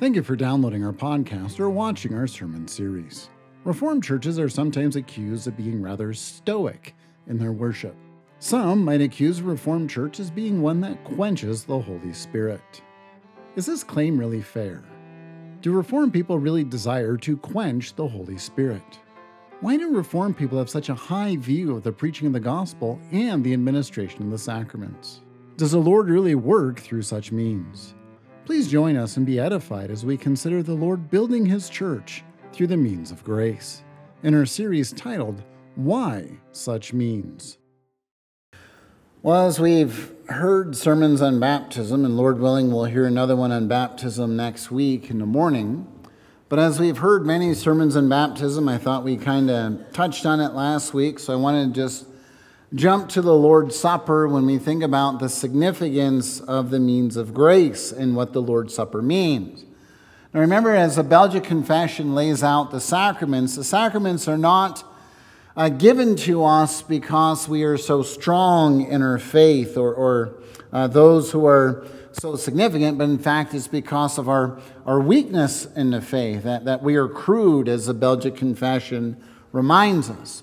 Thank you for downloading our podcast or watching our sermon series. Reformed churches are sometimes accused of being rather stoic in their worship. Some might accuse a Reformed church as being one that quenches the Holy Spirit. Is this claim really fair? Do Reformed people really desire to quench the Holy Spirit? Why do Reformed people have such a high view of the preaching of the gospel and the administration of the sacraments? Does the Lord really work through such means? Please join us and be edified as we consider the Lord building His church through the means of grace in our series titled, Why Such Means. Well, as we've heard sermons on baptism, and Lord willing, we'll hear another one on baptism next week in the morning. But as we've heard many sermons on baptism, I thought we kind of touched on it last week, so I wanted to just jump to the Lord's Supper when we think about the significance of the means of grace and what the Lord's Supper means. Now, remember, as the Belgic Confession lays out the sacraments, the sacraments are not uh, given to us because we are so strong in our faith or, or uh, those who are so significant, but in fact, it's because of our, our weakness in the faith, that, that we are crude, as the Belgic Confession reminds us.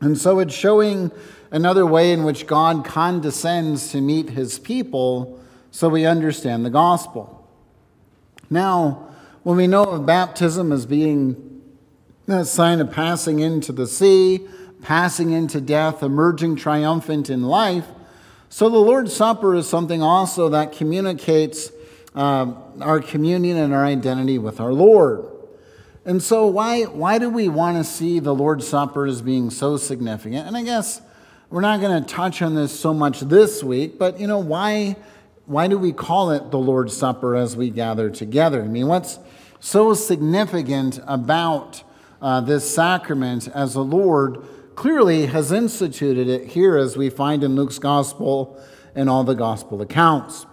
And so it's showing another way in which God condescends to meet his people so we understand the gospel. Now, when we know of baptism as being a sign of passing into the sea, passing into death, emerging triumphant in life, so the Lord's Supper is something also that communicates uh, our communion and our identity with our Lord. And so, why, why do we want to see the Lord's Supper as being so significant? And I guess we're not going to touch on this so much this week, but you know, why, why do we call it the Lord's Supper as we gather together? I mean, what's so significant about uh, this sacrament as the Lord clearly has instituted it here, as we find in Luke's Gospel and all the Gospel accounts?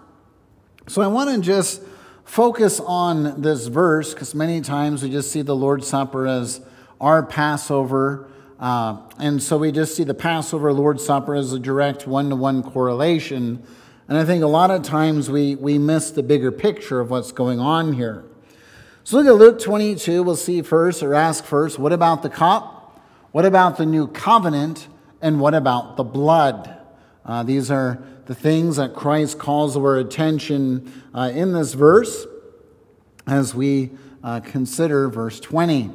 So I want to just focus on this verse because many times we just see the Lord's Supper as our Passover. Uh, and so we just see the Passover, Lord's Supper as a direct one to one correlation. And I think a lot of times we, we miss the bigger picture of what's going on here. So look at Luke 22. We'll see first, or ask first, what about the cup? What about the new covenant? And what about the blood? Uh, these are the things that Christ calls our attention uh, in this verse as we uh, consider verse 20.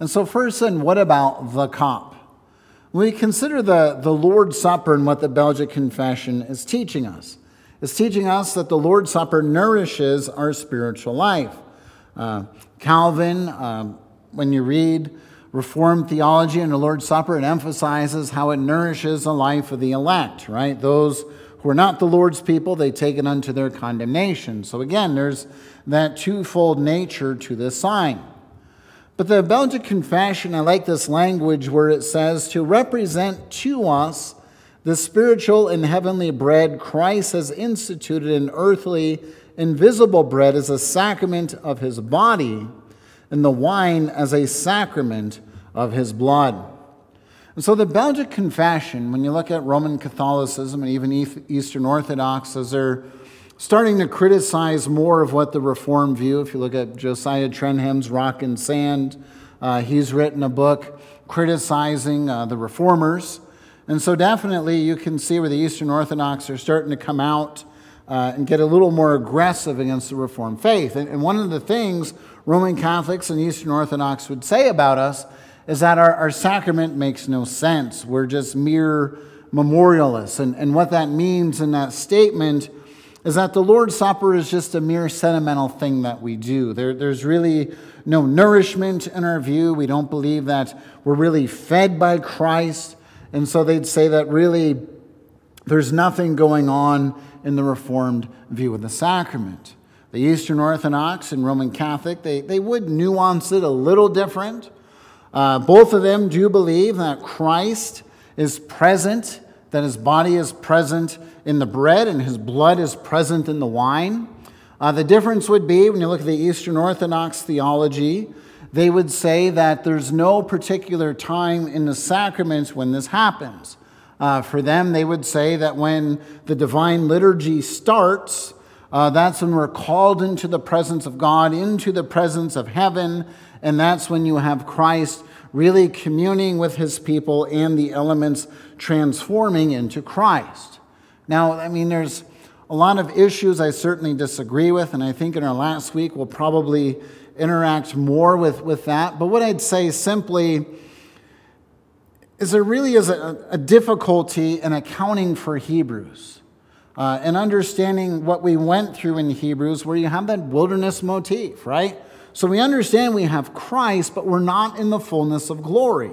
And so, first, then, what about the cup? When we consider the, the Lord's Supper and what the Belgic Confession is teaching us, it's teaching us that the Lord's Supper nourishes our spiritual life. Uh, Calvin, um, when you read Reformed theology and the Lord's Supper, it emphasizes how it nourishes the life of the elect, right? Those who are not the Lord's people, they take it unto their condemnation. So again, there's that twofold nature to this sign. But the Belgic Confession, I like this language where it says, to represent to us the spiritual and heavenly bread Christ has instituted in earthly, invisible bread as a sacrament of his body, and the wine as a sacrament of his blood. And so the Belgic Confession, when you look at Roman Catholicism and even Eastern Orthodox, as they're starting to criticize more of what the Reformed view, if you look at Josiah Trenham's Rock and Sand, uh, he's written a book criticizing uh, the Reformers. And so definitely you can see where the Eastern Orthodox are starting to come out uh, and get a little more aggressive against the Reformed faith. And, and one of the things Roman Catholics and Eastern Orthodox would say about us is that our, our sacrament makes no sense. We're just mere memorialists. And, and what that means in that statement is that the Lord's Supper is just a mere sentimental thing that we do. There, there's really no nourishment in our view. We don't believe that we're really fed by Christ. And so they'd say that really there's nothing going on in the Reformed view of the sacrament. The Eastern Orthodox and Roman Catholic, they, they would nuance it a little different. Uh, both of them do believe that Christ is present, that his body is present in the bread and his blood is present in the wine. Uh, the difference would be when you look at the Eastern Orthodox theology, they would say that there's no particular time in the sacraments when this happens. Uh, for them, they would say that when the divine liturgy starts, Uh, that's when we're called into the presence of God, into the presence of heaven, and that's when you have Christ really communing with his people and the elements transforming into Christ. Now, I mean, there's a lot of issues I certainly disagree with, and I think in our last week we'll probably interact more with, with that. But what I'd say simply is there really is a, a difficulty in accounting for Hebrews uh, and understanding what we went through in Hebrews, where you have that wilderness motif, right? So we understand we have Christ, but we're not in the fullness of glory.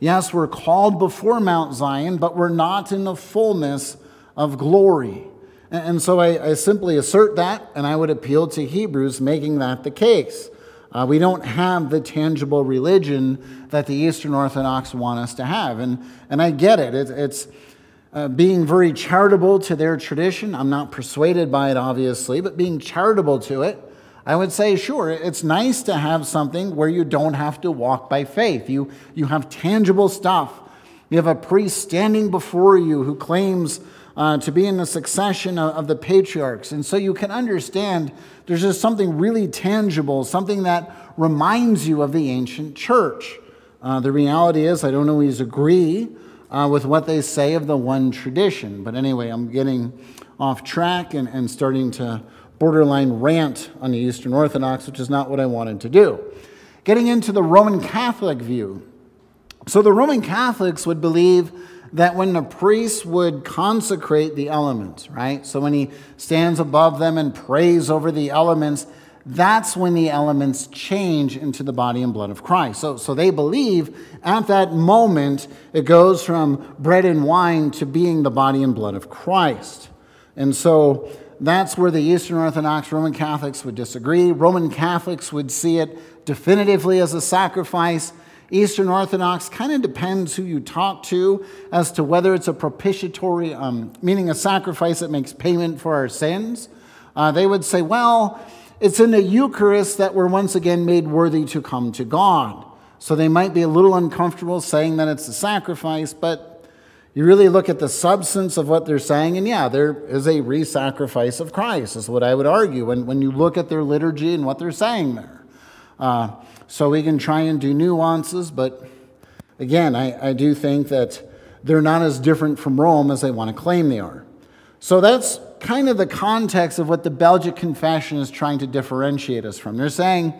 Yes, we're called before Mount Zion, but we're not in the fullness of glory. And so I, I simply assert that, and I would appeal to Hebrews making that the case. Uh, we don't have the tangible religion that the Eastern Orthodox want us to have. And, and I get it. it it's uh, being very charitable to their tradition. I'm not persuaded by it, obviously, but being charitable to it I would say, sure, it's nice to have something where you don't have to walk by faith. You, you have tangible stuff. You have a priest standing before you who claims uh, to be in the succession of, of, the patriarchs. And so you can understand there's just something really tangible, something that reminds you of the ancient church. Uh, the reality is, I don't always agree uh, with what they say of the one tradition. But anyway, I'm getting off track and, and starting to borderline rant on the Eastern Orthodox, which is not what I wanted to do. Getting into the Roman Catholic view. So the Roman Catholics would believe that when the priest would consecrate the elements, right? So when he stands above them and prays over the elements, that's when the elements change into the body and blood of Christ. So, so they believe at that moment it goes from bread and wine to being the body and blood of Christ. And so that's where the Eastern Orthodox Roman Catholics would disagree. Roman Catholics would see it definitively as a sacrifice. Eastern Orthodox kind of depends who you talk to as to whether it's a propitiatory, um, meaning a sacrifice that makes payment for our sins. Uh, they would say, well, it's in the Eucharist that we're once again made worthy to come to God. So they might be a little uncomfortable saying that it's a sacrifice, but you really look at the substance of what they're saying, and yeah, there is a re sacrifice of Christ, is what I would argue when, when you look at their liturgy and what they're saying there. Uh, so we can try and do nuances, but again, I, I do think that they're not as different from Rome as they want to claim they are. So that's kind of the context of what the Belgic Confession is trying to differentiate us from. They're saying,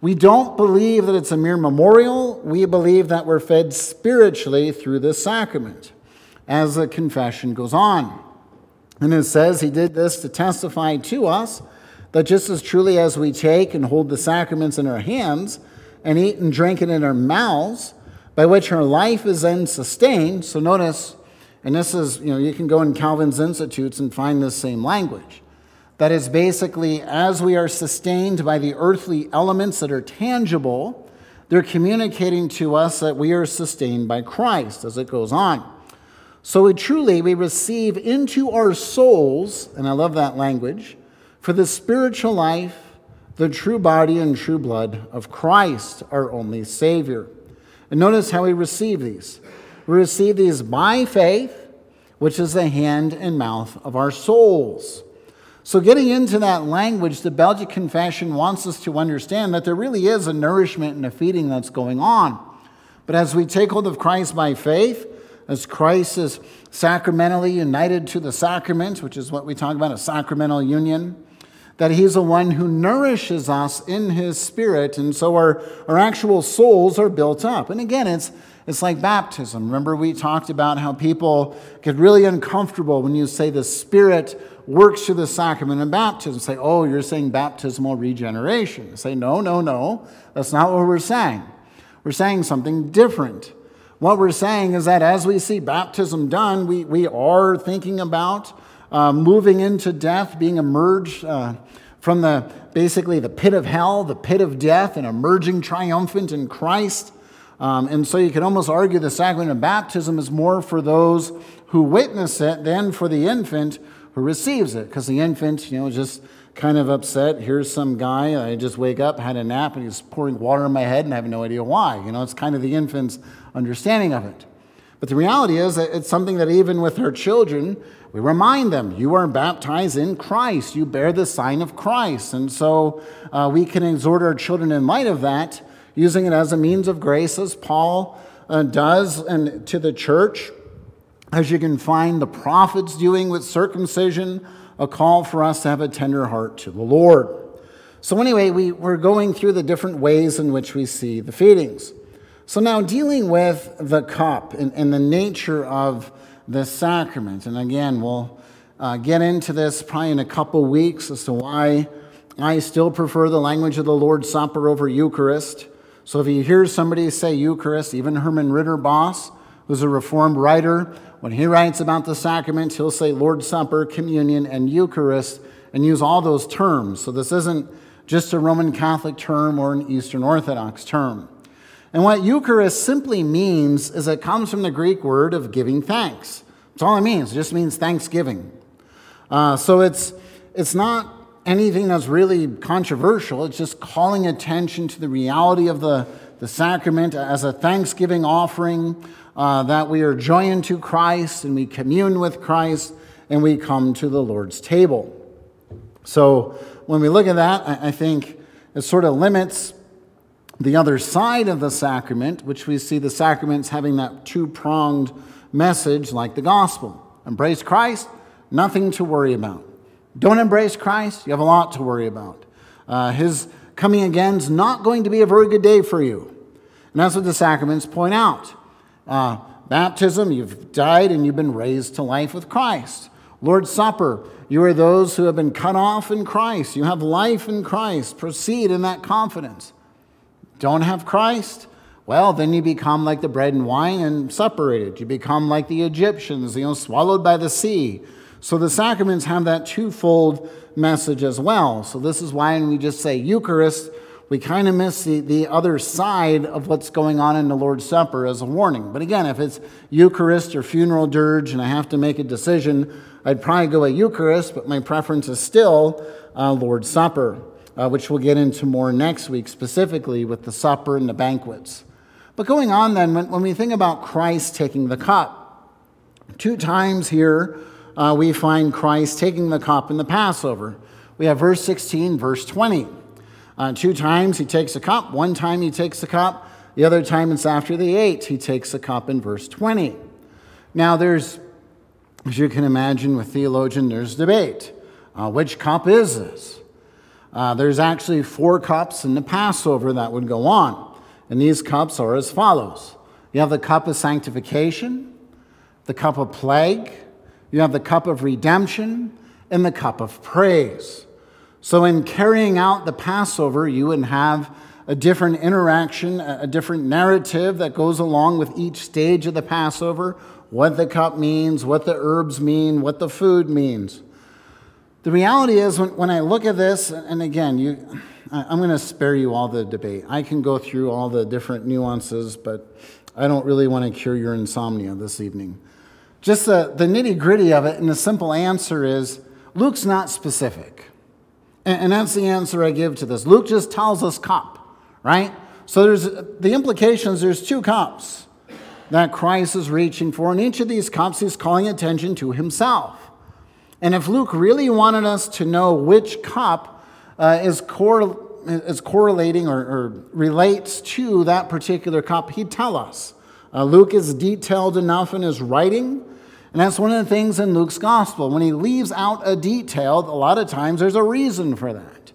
we don't believe that it's a mere memorial. We believe that we're fed spiritually through this sacrament as the confession goes on. And it says he did this to testify to us that just as truly as we take and hold the sacraments in our hands and eat and drink it in our mouths, by which our life is then sustained. So notice, and this is, you know, you can go in Calvin's Institutes and find this same language. That is basically, as we are sustained by the earthly elements that are tangible, they're communicating to us that we are sustained by Christ as it goes on. So we truly we receive into our souls, and I love that language, for the spiritual life, the true body and true blood of Christ, our only Savior. And notice how we receive these. We receive these by faith, which is the hand and mouth of our souls. So, getting into that language, the Belgic Confession wants us to understand that there really is a nourishment and a feeding that's going on. But as we take hold of Christ by faith, as Christ is sacramentally united to the sacraments, which is what we talk about a sacramental union, that He's the one who nourishes us in His Spirit, and so our, our actual souls are built up. And again, it's, it's like baptism. Remember, we talked about how people get really uncomfortable when you say the Spirit works through the sacrament of baptism. Say, oh, you're saying baptismal regeneration. Say, no, no, no. That's not what we're saying. We're saying something different. What we're saying is that as we see baptism done, we, we are thinking about uh, moving into death, being emerged uh, from the basically the pit of hell, the pit of death, and emerging triumphant in Christ. Um, and so you could almost argue the sacrament of baptism is more for those who witness it than for the infant who receives it, because the infant, you know, is just kind of upset. Here's some guy, I just wake up, had a nap, and he's pouring water in my head and I have no idea why. You know, it's kind of the infant's understanding of it. But the reality is that it's something that even with our children, we remind them you are baptized in Christ. You bear the sign of Christ. And so uh, we can exhort our children in light of that, using it as a means of grace, as Paul uh, does and to the church, as you can find the prophets doing with circumcision, a call for us to have a tender heart to the Lord. So, anyway, we, we're going through the different ways in which we see the feedings. So, now dealing with the cup and, and the nature of the sacrament. And again, we'll uh, get into this probably in a couple weeks as to why I still prefer the language of the Lord's Supper over Eucharist. So if you hear somebody say Eucharist, even Herman Ridderbos, who's a Reformed writer, when he writes about the sacraments, he'll say Lord's Supper, Communion, and Eucharist, and use all those terms. So this isn't just a Roman Catholic term or an Eastern Orthodox term. And what Eucharist simply means is it comes from the Greek word of giving thanks. That's all it means. It just means thanksgiving. Uh, so it's, it's not anything that's really controversial. It's just calling attention to the reality of the, the sacrament as a thanksgiving offering, uh, that we are joined to Christ and we commune with Christ and we come to the Lord's table. So when we look at that, I, I think it sort of limits the other side of the sacrament, which we see the sacraments having that two pronged message like the gospel. Embrace Christ, nothing to worry about. Don't embrace Christ, you have a lot to worry about. Uh, his coming again is not going to be a very good day for you. And that's what the sacraments point out. Uh, baptism, you've died and you've been raised to life with Christ. Lord's Supper, you are those who have been cut off in Christ. You have life in Christ. Proceed in that confidence don't have Christ, well, then you become like the bread and wine and separated. You become like the Egyptians, you know, swallowed by the sea. So the sacraments have that twofold message as well. So this is why when we just say Eucharist, we kind of miss the, the other side of what's going on in the Lord's Supper as a warning. But again, if it's Eucharist or funeral dirge and I have to make a decision, I'd probably go a Eucharist, but my preference is still uh, Lord's Supper uh, which we'll get into more next week, specifically with the supper and the banquets. But going on then, when, when we think about Christ taking the cup, two times here uh, we find Christ taking the cup in the Passover. We have verse 16, verse 20. Uh, two times he takes a cup, one time he takes a cup, the other time it's after the eight, he takes a cup in verse 20. Now, there's, as you can imagine with theologian, there's debate. Uh, which cup is this? Uh, there's actually four cups in the Passover that would go on. And these cups are as follows you have the cup of sanctification, the cup of plague, you have the cup of redemption, and the cup of praise. So, in carrying out the Passover, you would have a different interaction, a different narrative that goes along with each stage of the Passover what the cup means, what the herbs mean, what the food means. The reality is, when, when I look at this, and again, you, I'm going to spare you all the debate. I can go through all the different nuances, but I don't really want to cure your insomnia this evening. Just the, the nitty gritty of it, and the simple answer is Luke's not specific. And, and that's the answer I give to this. Luke just tells us cop, right? So there's the implications there's two cups that Christ is reaching for, and each of these cups he's calling attention to himself. And if Luke really wanted us to know which cup uh, is, cor- is correlating or, or, relates to that particular cup, he'd tell us. Uh, Luke is detailed enough in his writing, and that's one of the things in Luke's gospel. When he leaves out a detail, a lot of times there's a reason for that.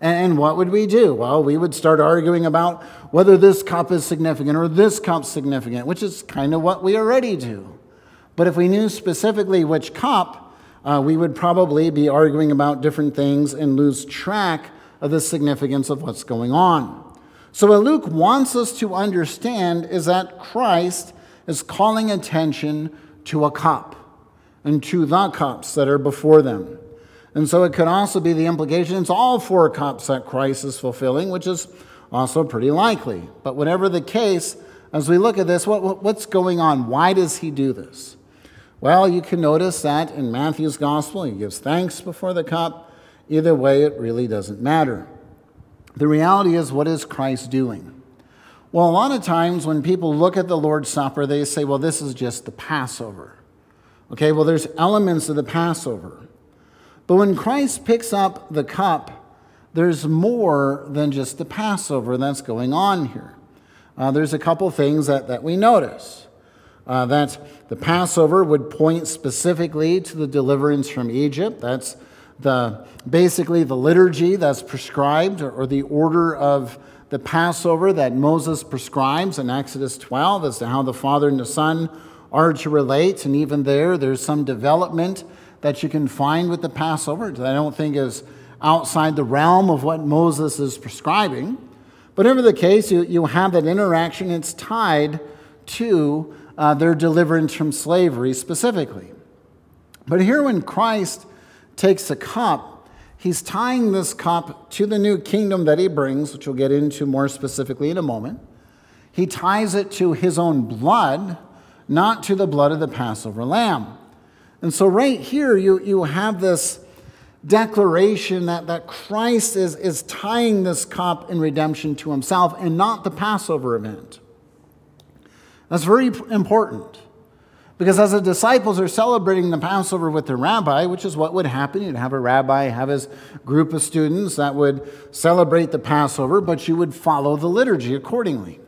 And what would we do? Well, we would start arguing about whether this cup is significant or this cup's significant, which is kind of what we already do. But if we knew specifically which cup, uh, we would probably be arguing about different things and lose track of the significance of what's going on. So, what Luke wants us to understand is that Christ is calling attention to a cup and to the cups that are before them. And so, it could also be the implication it's all four cups that Christ is fulfilling, which is also pretty likely. But, whatever the case, as we look at this, what, what's going on? Why does he do this? Well, you can notice that in Matthew's gospel, he gives thanks before the cup. Either way, it really doesn't matter. The reality is, what is Christ doing? Well, a lot of times when people look at the Lord's Supper, they say, well, this is just the Passover. Okay, well, there's elements of the Passover. But when Christ picks up the cup, there's more than just the Passover that's going on here. Uh, there's a couple things that, that we notice. Uh, that the Passover would point specifically to the deliverance from Egypt. That's the, basically the liturgy that's prescribed or, the order of the Passover that Moses prescribes in Exodus 12 as to how the Father and the Son are to relate. And even there, there's some development that you can find with the Passover that I don't think is outside the realm of what Moses is prescribing. But whatever the case, you, you have that interaction, it's tied to uh, their deliverance from slavery specifically. But here, when Christ takes a cup, he's tying this cup to the new kingdom that he brings, which we'll get into more specifically in a moment. He ties it to his own blood, not to the blood of the Passover lamb. And so, right here, you, you have this declaration that, that Christ is, is tying this cup in redemption to himself and not the Passover event. That's very important. Because as the disciples are celebrating the Passover with their rabbi, which is what would happen, you'd have a rabbi have his group of students that would celebrate the Passover, but you would follow the liturgy accordingly.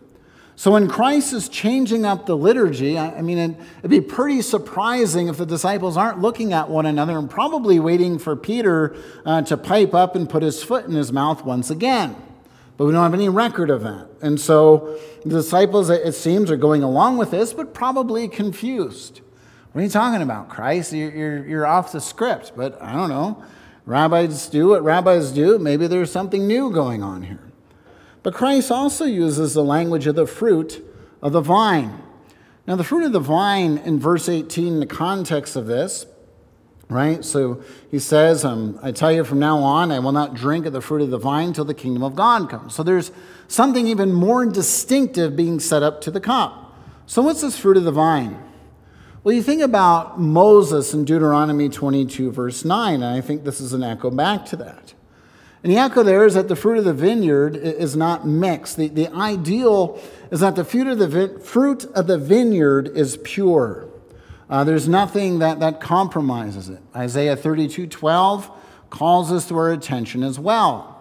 So when Christ is changing up the liturgy, I mean, it'd be pretty surprising if the disciples aren't looking at one another and probably waiting for Peter uh, to pipe up and put his foot in his mouth once again but we don't have any record of that. And so the disciples, it seems, are going along with this, but probably confused. What are you talking about, Christ? You're, you're, you're off the script, but I don't know. Rabbis do what rabbis do. Maybe there's something new going on here. But Christ also uses the language of the fruit of the vine. Now, the fruit of the vine in verse 18, in the context of this, right? So he says, um, I tell you from now on, I will not drink of the fruit of the vine till the kingdom of God comes. So there's something even more distinctive being set up to the cup. So, what's this fruit of the vine? Well, you think about Moses in Deuteronomy 22, verse 9, and I think this is an echo back to that. And the echo there is that the fruit of the vineyard is not mixed. The, the ideal is that the fruit of the, fruit of the vineyard is pure. Uh, there's nothing that, that compromises it. Isaiah 32 12 calls us to our attention as well.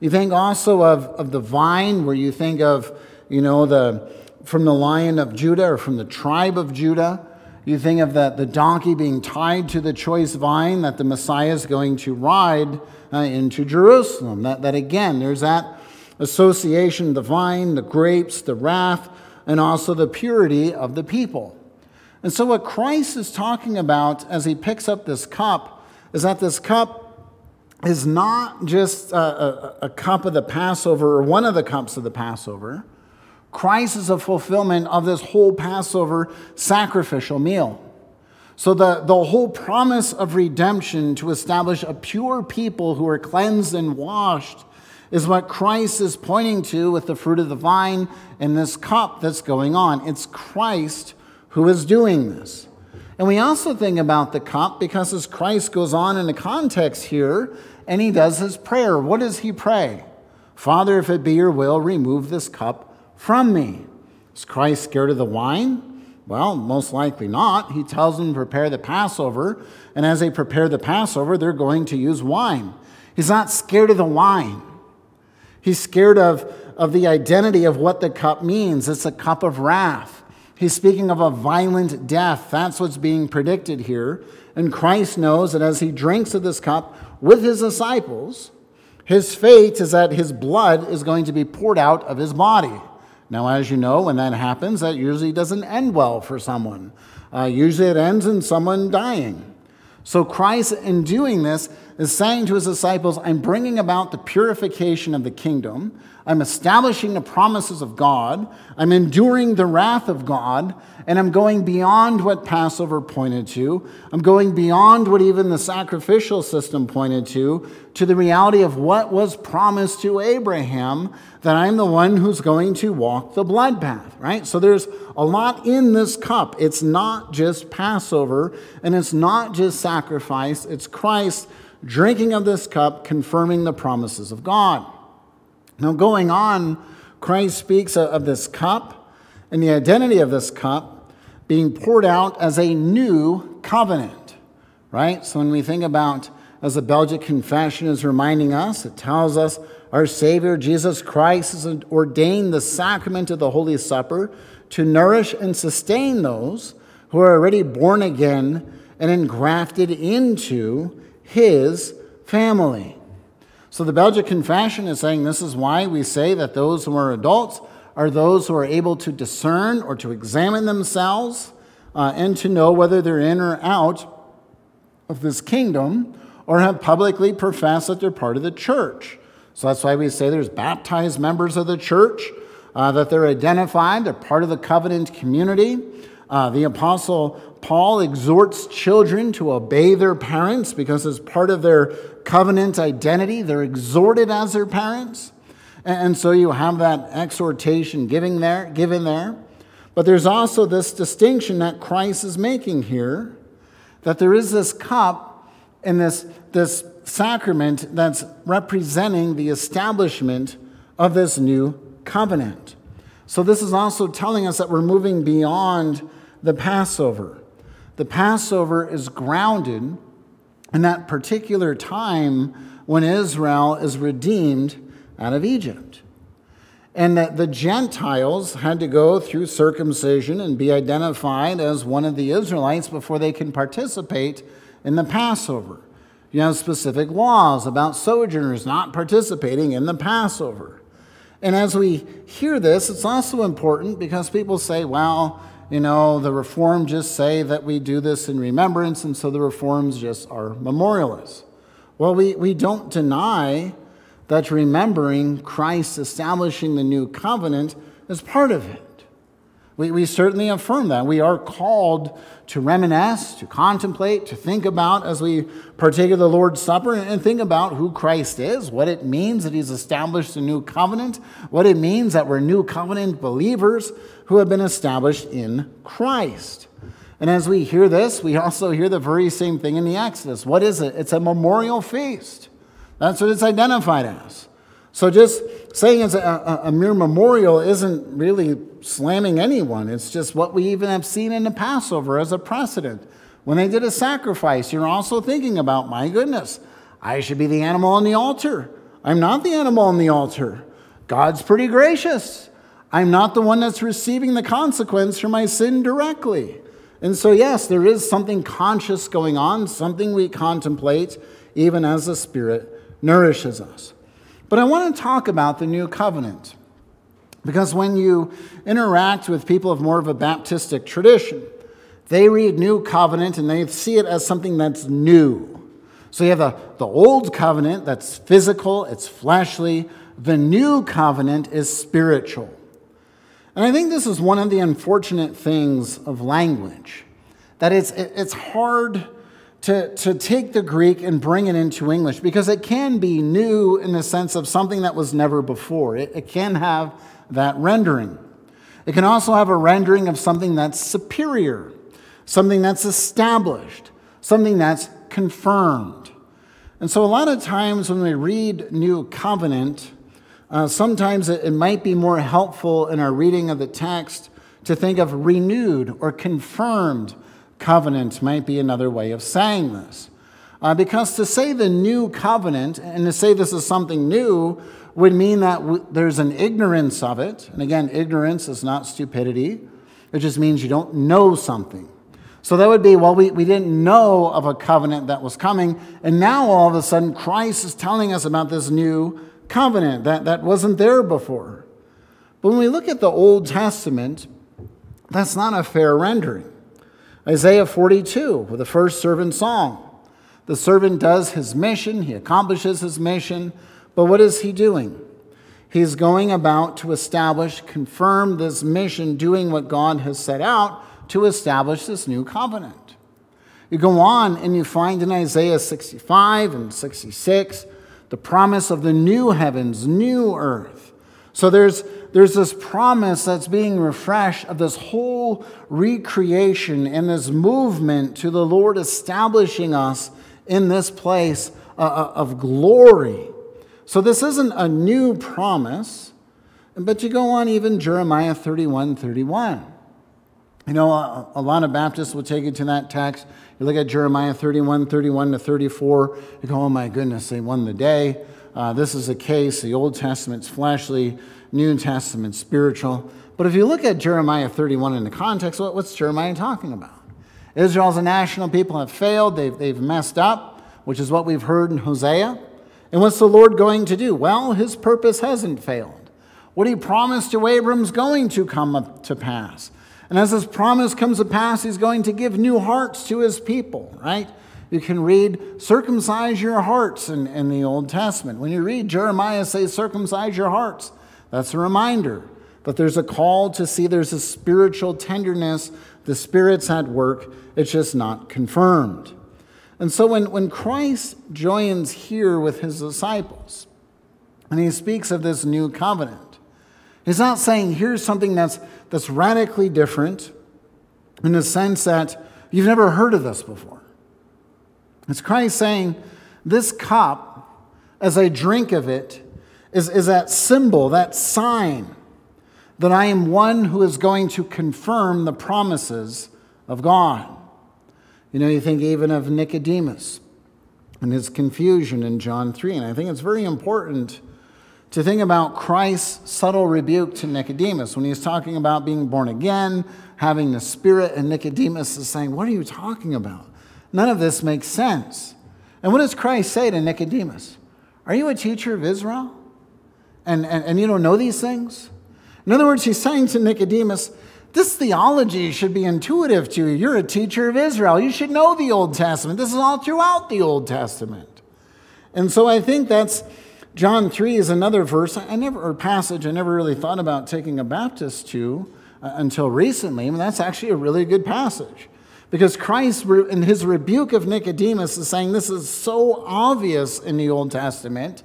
You think also of, of the vine, where you think of, you know, the, from the lion of Judah or from the tribe of Judah. You think of the, the donkey being tied to the choice vine that the Messiah is going to ride uh, into Jerusalem. That, that again, there's that association the vine, the grapes, the wrath, and also the purity of the people. And so, what Christ is talking about as he picks up this cup is that this cup is not just a, a, a, cup of the Passover or one of the cups of the Passover. Christ is a fulfillment of this whole Passover sacrificial meal. So, the, the whole promise of redemption to establish a pure people who are cleansed and washed is what Christ is pointing to with the fruit of the vine and this cup that's going on. It's Christ who is doing this. And we also think about the cup because as Christ goes on in the context here and he does his prayer, what does he pray? Father, if it be your will, remove this cup from me. Is Christ scared of the wine? Well, most likely not. He tells them to prepare the Passover, and as they prepare the Passover, they're going to use wine. He's not scared of the wine. He's scared of, of the identity of what the cup means. It's a cup of wrath. He's speaking of a violent death. That's what's being predicted here. And Christ knows that as he drinks of this cup with his disciples, his fate is that his blood is going to be poured out of his body. Now, as you know, when that happens, that usually doesn't end well for someone. Uh, usually it ends in someone dying. So, Christ, in doing this, is saying to his disciples, I'm bringing about the purification of the kingdom. I'm establishing the promises of God. I'm enduring the wrath of God. And I'm going beyond what Passover pointed to. I'm going beyond what even the sacrificial system pointed to, to the reality of what was promised to Abraham that I'm the one who's going to walk the blood path, right? So there's a lot in this cup. It's not just Passover and it's not just sacrifice, it's Christ drinking of this cup, confirming the promises of God. Now, going on, Christ speaks of this cup and the identity of this cup being poured out as a new covenant, right? So when we think about, as the Belgic Confession is reminding us, it tells us our Savior Jesus Christ has ordained the sacrament of the Holy Supper to nourish and sustain those who are already born again and engrafted into his family. So the Belgic Confession is saying this is why we say that those who are adults are those who are able to discern or to examine themselves uh, and to know whether they're in or out of this kingdom or have publicly professed that they're part of the church. So that's why we say there's baptized members of the church, uh, that they're identified, they're part of the covenant community. Uh, the Apostle Paul exhorts children to obey their parents because, as part of their covenant identity, they're exhorted as their parents. And so you have that exhortation giving there, given there. But there's also this distinction that Christ is making here that there is this cup and this, this sacrament that's representing the establishment of this new covenant. So, this is also telling us that we're moving beyond the Passover. The Passover is grounded in that particular time when Israel is redeemed out of Egypt. And that the Gentiles had to go through circumcision and be identified as one of the Israelites before they can participate in the Passover. You have specific laws about sojourners not participating in the Passover. And as we hear this, it's also important because people say, well, you know, the Reform just say that we do this in remembrance, and so the Reforms just are memorialists. Well, we, we don't deny that remembering Christ establishing the new covenant is part of it. We, we certainly affirm that. We are called to reminisce, to contemplate, to think about as we partake of the Lord's Supper and think about who Christ is, what it means that He's established a new covenant, what it means that we're new covenant believers who have been established in Christ. And as we hear this, we also hear the very same thing in the Exodus. What is it? It's a memorial feast. That's what it's identified as. So just saying it's a, a, a, mere memorial isn't really slamming anyone. It's just what we even have seen in the Passover as a precedent. When they did a sacrifice, you're also thinking about, my goodness, I should be the animal on the altar. I'm not the animal on the altar. God's pretty gracious. I'm not the one that's receiving the consequence for my sin directly. And so, yes, there is something conscious going on, something we contemplate even as the Spirit nourishes us. But I want to talk about the new covenant. Because when you interact with people of more of a Baptistic tradition, they read new covenant and they see it as something that's new. So you have the, the old covenant that's physical, it's fleshly. The new covenant is spiritual. And I think this is one of the unfortunate things of language that it's, it's hard to, to take the Greek and bring it into English because it can be new in the sense of something that was never before. It, it can have that rendering. It can also have a rendering of something that's superior, something that's established, something that's confirmed. And so, a lot of times when we read New Covenant, uh, sometimes it, it might be more helpful in our reading of the text to think of renewed or confirmed covenant might be another way of saying this. Uh, because to say the new covenant and to say this is something new would mean that w- there's an ignorance of it. And again, ignorance is not stupidity, it just means you don't know something. So that would be, well, we, we didn't know of a covenant that was coming, and now all of a sudden Christ is telling us about this new covenant that, that wasn't there before. But when we look at the Old Testament, that's not a fair rendering. Isaiah 42, with the first servant song. The servant does his mission, he accomplishes his mission, but what is he doing? He's going about to establish, confirm this mission, doing what God has set out to establish this new covenant. You go on and you find in Isaiah 65 and 66 the promise of the new heavens, new earth. So there's, there's this promise that's being refreshed of this whole recreation and this movement to the Lord establishing us in this place uh, uh, of glory. So this isn't a new promise. But you go on even Jeremiah 31 31. You know, a, a, lot of Baptists will take you to that text. You look at Jeremiah 31, 31 to 34. You go, oh my goodness, they won the day. Uh, this is a case. The Old Testament's fleshly, New Testament spiritual. But if you look at Jeremiah 31 in the context, what, what's Jeremiah talking about? Israel's a national people have failed, they've, they've messed up, which is what we've heard in Hosea. And what's the Lord going to do? Well, his purpose hasn't failed. What he promised to Abram's going to come to pass. And as his promise comes to pass, he's going to give new hearts to his people, right? You can read, circumcise your hearts in, in the Old Testament. When you read Jeremiah say, circumcise your hearts, that's a reminder that there's a call to see there's a spiritual tenderness, the Spirit's at work, it's just not confirmed. And so when, when Christ joins here with his disciples, and he speaks of this new covenant, he's not saying here's something that's, that's radically different in the sense that you've never heard of this before. It's Christ saying, This cup, as I drink of it, is, is that symbol, that sign that I am one who is going to confirm the promises of God. You know, you think even of Nicodemus and his confusion in John 3. And I think it's very important to think about Christ's subtle rebuke to Nicodemus when he's talking about being born again, having the Spirit, and Nicodemus is saying, What are you talking about? None of this makes sense. And what does Christ say to Nicodemus? Are you a teacher of Israel? And, and, and you don't know these things? In other words, he's saying to Nicodemus, this theology should be intuitive to you. You're a teacher of Israel. You should know the Old Testament. This is all throughout the Old Testament. And so I think that's John 3 is another verse I never or passage I never really thought about taking a Baptist to uh, until recently. I mean, that's actually a really good passage. Because Christ, in his rebuke of Nicodemus, is saying this is so obvious in the Old Testament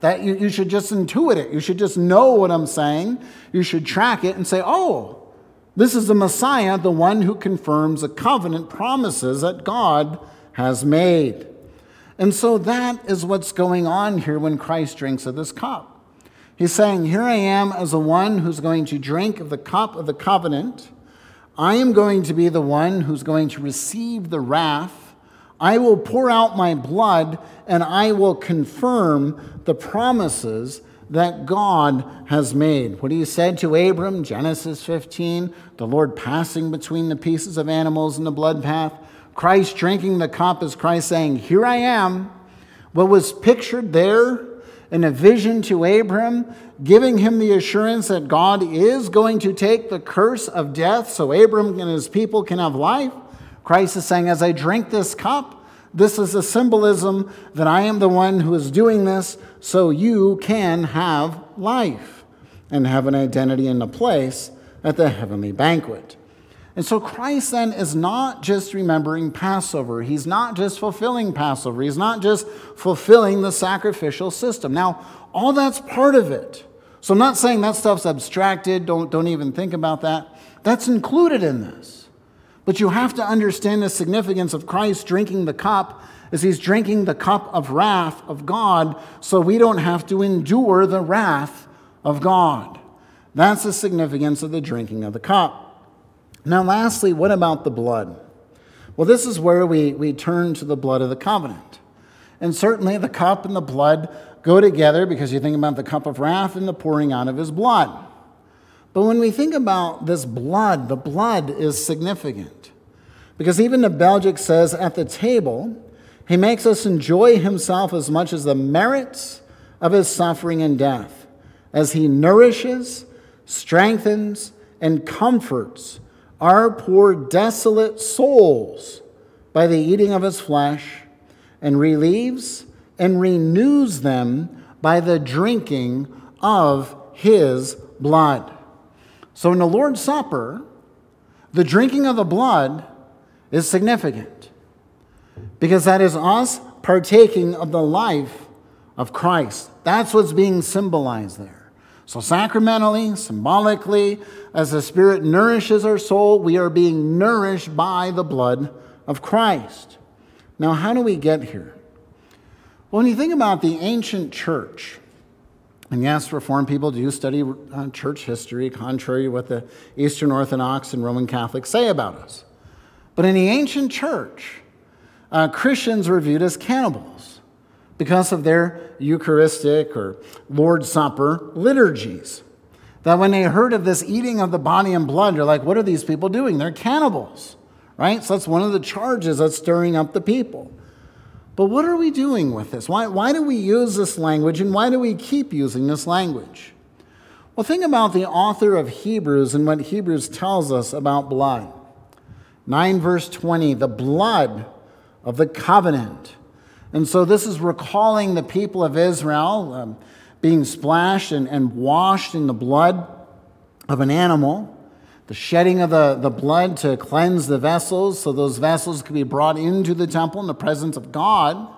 that you, you should just intuit it. You should just know what I'm saying. You should track it and say, oh, this is the Messiah, the one who confirms the covenant promises that God has made. And so that is what's going on here when Christ drinks of this cup. He's saying, Here I am as the one who's going to drink of the cup of the covenant I am going to be the one who's going to receive the wrath. I will pour out my blood and I will confirm the promises that God has made. What he said to Abram, Genesis 15, the Lord passing between the pieces of animals in the blood path, Christ drinking the cup is Christ saying, Here I am. What was pictured there in a vision to Abram, giving him the assurance that God is going to take the curse of death so Abram and his people can have life. Christ is saying, As I drink this cup, this is a symbolism that I am the one who is doing this so you can have life and have an identity and a place at the heavenly banquet. And so Christ then is not just remembering Passover. He's not just fulfilling Passover. He's not just fulfilling the sacrificial system. Now, all that's part of it. So I'm not saying that stuff's abstracted. Don't, don't even think about that. That's included in this. But you have to understand the significance of Christ drinking the cup as he's drinking the cup of wrath of God so we don't have to endure the wrath of God. That's the significance of the drinking of the cup. Now, lastly, what about the blood? Well, this is where we, we turn to the blood of the covenant. And certainly the cup and the blood go together because you think about the cup of wrath and the pouring out of his blood. But when we think about this blood, the blood is significant. Because even the Belgic says at the table, he makes us enjoy himself as much as the merits of his suffering and death, as he nourishes, strengthens, and comforts our poor desolate souls by the eating of his flesh, and relieves and renews them by the drinking of his blood. So in the Lord's Supper, the drinking of the blood is significant because that is us partaking of the life of Christ. That's what's being symbolized there. So, sacramentally, symbolically, as the Spirit nourishes our soul, we are being nourished by the blood of Christ. Now, how do we get here? Well, when you think about the ancient church, And yes, Reformed people do study uh, church history, contrary to what the Eastern Orthodox and Roman Catholics say about us. But in the ancient church, uh, Christians were viewed as cannibals because of their Eucharistic or Lord's Supper liturgies. That when they heard of this eating of the body and blood, they're like, what are these people doing? They're cannibals, right? So that's one of the charges that's stirring up the people. But what are we doing with this? Why, why do we use this language and why do we keep using this language? Well, think about the author of Hebrews and what Hebrews tells us about blood. 9 verse 20, the blood of the covenant. And so this is recalling the people of Israel um, being splashed and, and washed in the blood of an animal the shedding of the, the blood to cleanse the vessels so those vessels could be brought into the temple in the presence of God.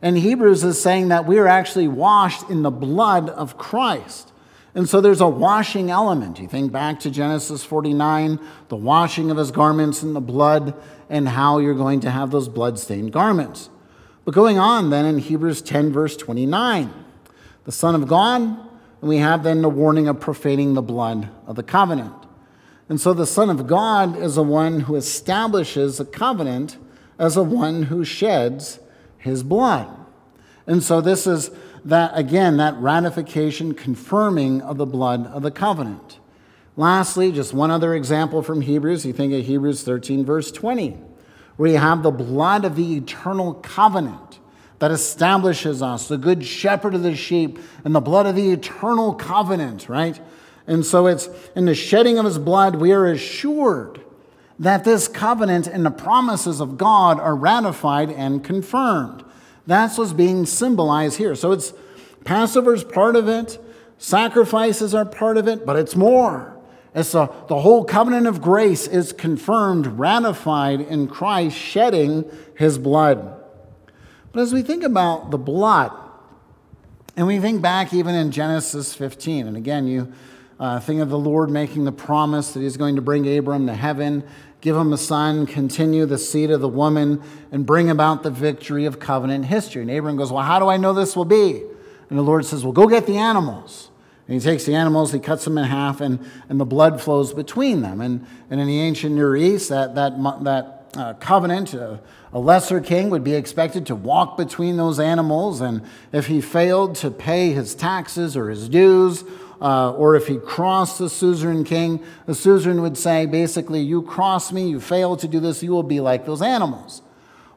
And Hebrews is saying that we are actually washed in the blood of Christ. And so there's a washing element. You think back to Genesis 49, the washing of his garments in the blood, and how you're going to have those blood-stained garments. But going on then in Hebrews 10, verse 29, the Son of God, and we have then the warning of profaning the blood of the covenant. And so the Son of God is the one who establishes a covenant as the one who sheds his blood. And so this is that, again, that ratification, confirming of the blood of the covenant. Lastly, just one other example from Hebrews. You think of Hebrews 13, verse 20, you have the blood of the eternal covenant that establishes us, the good shepherd of the sheep, and the blood of the eternal covenant, right? And so it's in the shedding of his blood, we are assured that this covenant and the promises of God are ratified and confirmed. That's what's being symbolized here. So it's Passover is part of it, sacrifices are part of it, but it's more. It's a, the whole covenant of grace is confirmed, ratified in Christ shedding his blood. But as we think about the blood, and we think back even in Genesis 15, and again, you uh, thing of the Lord making the promise that he's going to bring Abram to heaven, give him a son, continue the seed of the woman, and bring about the victory of covenant history. And Abram goes, Well, how do I know this will be? And the Lord says, Well, go get the animals. And he takes the animals, he cuts them in half, and, and the blood flows between them. And, and in the ancient Near East, that, that, that uh, covenant, uh, a lesser king would be expected to walk between those animals. And if he failed to pay his taxes or his dues, uh, or if he crossed the suzerain king, the suzerain would say, basically, you cross me, you fail to do this, you will be like those animals.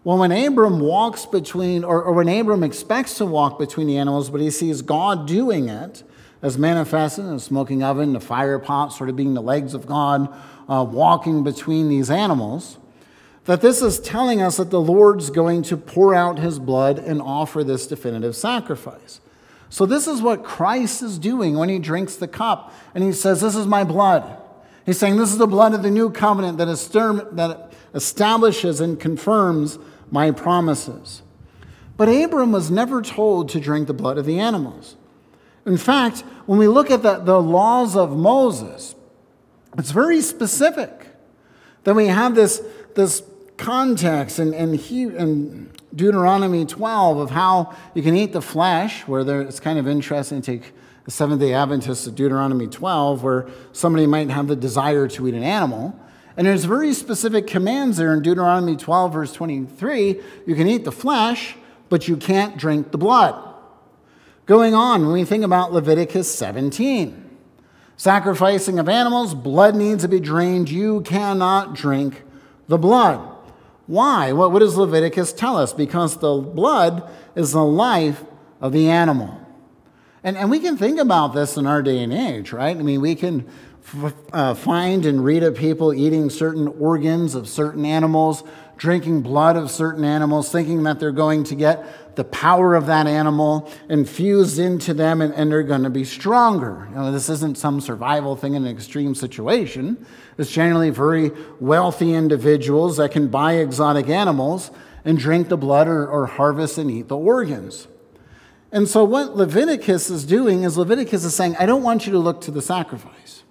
Well, when Abram walks between, or, or when Abram expects to walk between the animals, but he sees God doing it, as manifested in the smoking oven, the fire pot sort of being the legs of God, uh, walking between these animals, that this is telling us that the Lord's going to pour out his blood and offer this definitive sacrifice. So, this is what Christ is doing when he drinks the cup and he says, This is my blood. He's saying, This is the blood of the new covenant that, is that establishes and confirms my promises. But Abram was never told to drink the blood of the animals. In fact, when we look at the, the laws of Moses, it's very specific. Then we have this, this context in, and, he, and Deuteronomy 12 of how you can eat the flesh, where there, it's kind of interesting to take the Seventh day Adventists of Deuteronomy 12, where somebody might have the desire to eat an animal. And there's very specific commands there in Deuteronomy 12, verse 23. You can eat the flesh, but you can't drink the blood. Going on, when we think about Leviticus 17, sacrificing of animals, blood needs to be drained. You cannot drink the blood. Why? What, what does Leviticus tell us? Because the blood is the life of the animal. And, and we can think about this in our day and age, right? I mean, we can f- uh, find and read of people eating certain organs of certain animals, drinking blood of certain animals, thinking that they're going to get the power of that animal infused into them and, and they're going to be stronger. You know, this isn't some survival thing in an extreme situation. It's generally very wealthy individuals that can buy exotic animals and drink the blood or, or harvest and eat the organs. And so, what Leviticus is doing is Leviticus is saying, I don't want you to look to the sacrifice.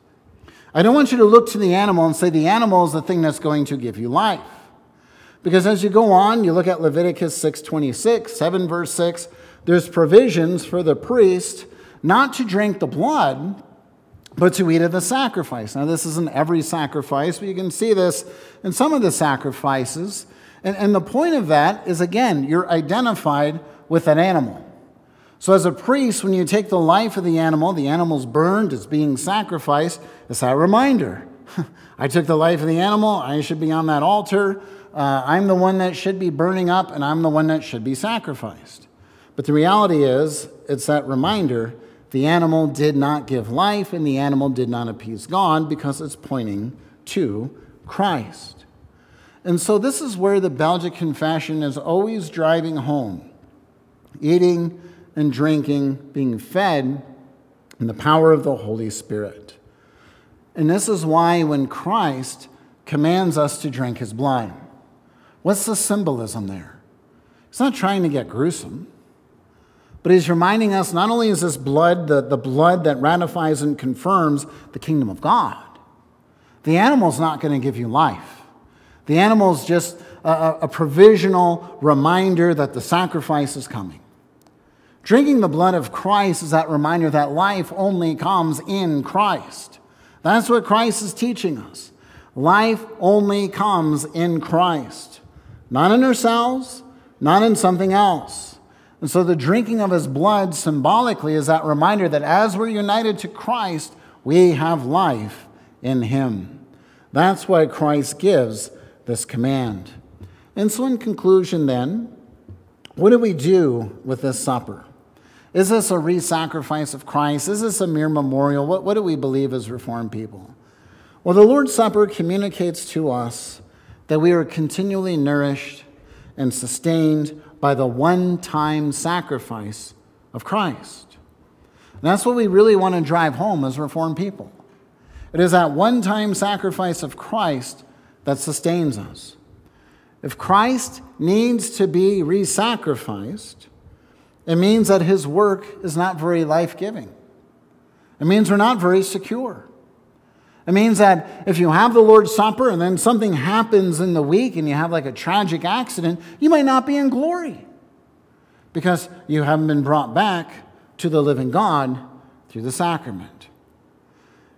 I don't want you to look to the animal and say the animal is the thing that's going to give you life. Because as you go on, you look at Leviticus 6:26, 7 verse 6, there's provisions for the priest not to drink the blood, but to eat of the sacrifice. Now, this isn't every sacrifice, but you can see this in some of the sacrifices. And, and the point of that is, again, you're identified with an animal. So, as a priest, when you take the life of the animal, the animal's burned, it's being sacrificed, it's that reminder. I took the life of the animal, I should be on that altar. Uh, I'm the one that should be burning up, and I'm the one that should be sacrificed. But the reality is, it's that reminder the animal did not give life and the animal did not appease God because it's pointing to Christ. And so, this is where the Belgic Confession is always driving home eating and drinking, being fed in the power of the Holy Spirit. And this is why, when Christ commands us to drink his blood, what's the symbolism there? He's not trying to get gruesome. But he's reminding us not only is this blood the, the blood that ratifies and confirms the kingdom of God, the animal's not going to give you life. The animal's just a, a provisional reminder that the sacrifice is coming. Drinking the blood of Christ is that reminder that life only comes in Christ. That's what Christ is teaching us. Life only comes in Christ, not in ourselves, not in something else. And so the drinking of his blood symbolically is that reminder that as we're united to Christ, we have life in him. That's why Christ gives this command. And so, in conclusion, then, what do we do with this supper? Is this a re sacrifice of Christ? Is this a mere memorial? What, what do we believe as Reformed people? Well, the Lord's Supper communicates to us that we are continually nourished and sustained by the one time sacrifice of Christ. And that's what we really want to drive home as Reformed people. It is that one time sacrifice of Christ that sustains us. If Christ needs to be re sacrificed, it means that his work is not very life giving. It means we're not very secure. It means that if you have the Lord's Supper and then something happens in the week and you have like a tragic accident, you might not be in glory because you haven't been brought back to the living God through the sacrament.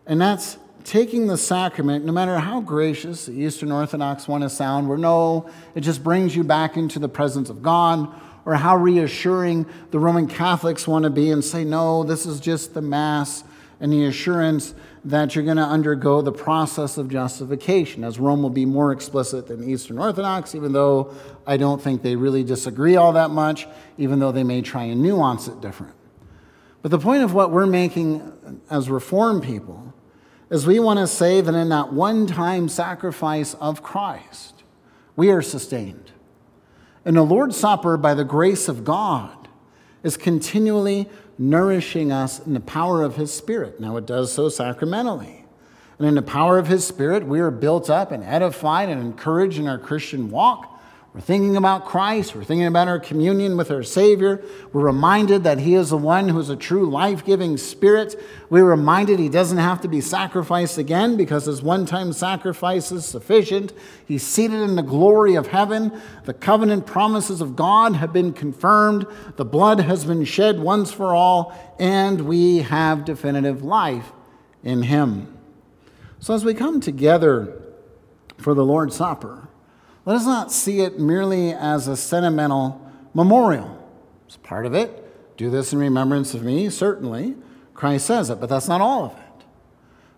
And that's taking the sacrament, no matter how gracious the Eastern Orthodox want to sound, where no, it just brings you back into the presence of God, or how reassuring the Roman Catholics want to be and say, no, this is just the Mass and the assurance that you're going to undergo the process of justification, as Rome will be more explicit than Eastern Orthodox, even though I don't think they really disagree all that much, even though they may try and nuance it different. But the point of what we're making as Reformed people is we want to say that in that one time sacrifice of Christ, we are sustained. In the Lord's Supper, by the grace of God, is continually nourishing us in the power of His Spirit. Now, it does so sacramentally. And in the power of His Spirit, we are built up and edified and encouraged in our Christian walk. We're thinking about Christ. We're thinking about our communion with our Savior. We're reminded that He is the one who is a true life giving Spirit. We're reminded He doesn't have to be sacrificed again because His one time sacrifice is sufficient. He's seated in the glory of heaven. The covenant promises of God have been confirmed. The blood has been shed once for all, and we have definitive life in Him. So as we come together for the Lord's Supper, let us not see it merely as a sentimental memorial. It's part of it. Do this in remembrance of me, certainly. Christ says it, but that's not all of it.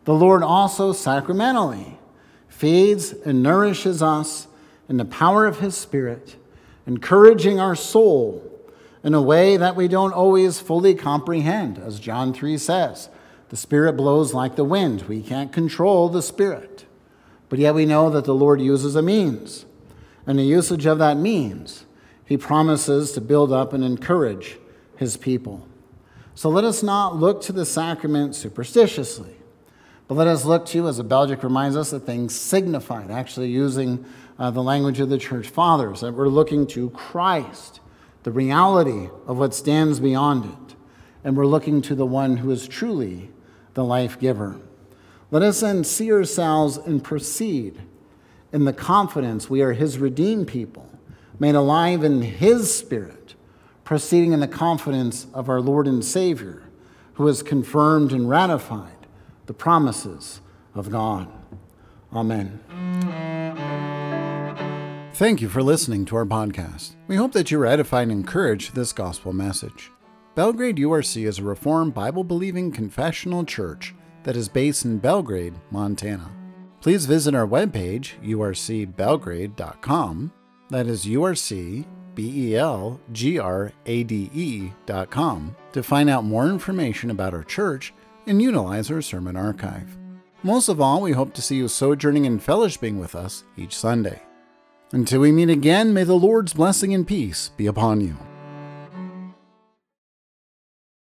The Lord also sacramentally feeds and nourishes us in the power of His Spirit, encouraging our soul in a way that we don't always fully comprehend. As John 3 says, the Spirit blows like the wind. We can't control the Spirit. But yet we know that the Lord uses a means and the usage of that means, he promises to build up and encourage his people. So let us not look to the sacrament superstitiously, but let us look to, as the Belgic reminds us, that things signified, actually using uh, the language of the church fathers, that we're looking to Christ, the reality of what stands beyond it, and we're looking to the one who is truly the life giver. Let us then see ourselves and proceed in the confidence we are his redeemed people, made alive in his spirit, proceeding in the confidence of our Lord and Savior, who has confirmed and ratified the promises of God. Amen. Thank you for listening to our podcast. We hope that you were edified and encouraged this gospel message. Belgrade URC is a Reformed Bible believing confessional church that is based in Belgrade, Montana. Please visit our webpage, urcbelgrade.com. That is URC B E L G R A D E dot com to find out more information about our church and utilize our sermon archive. Most of all, we hope to see you sojourning and fellowshipping with us each Sunday. Until we meet again, may the Lord's blessing and peace be upon you.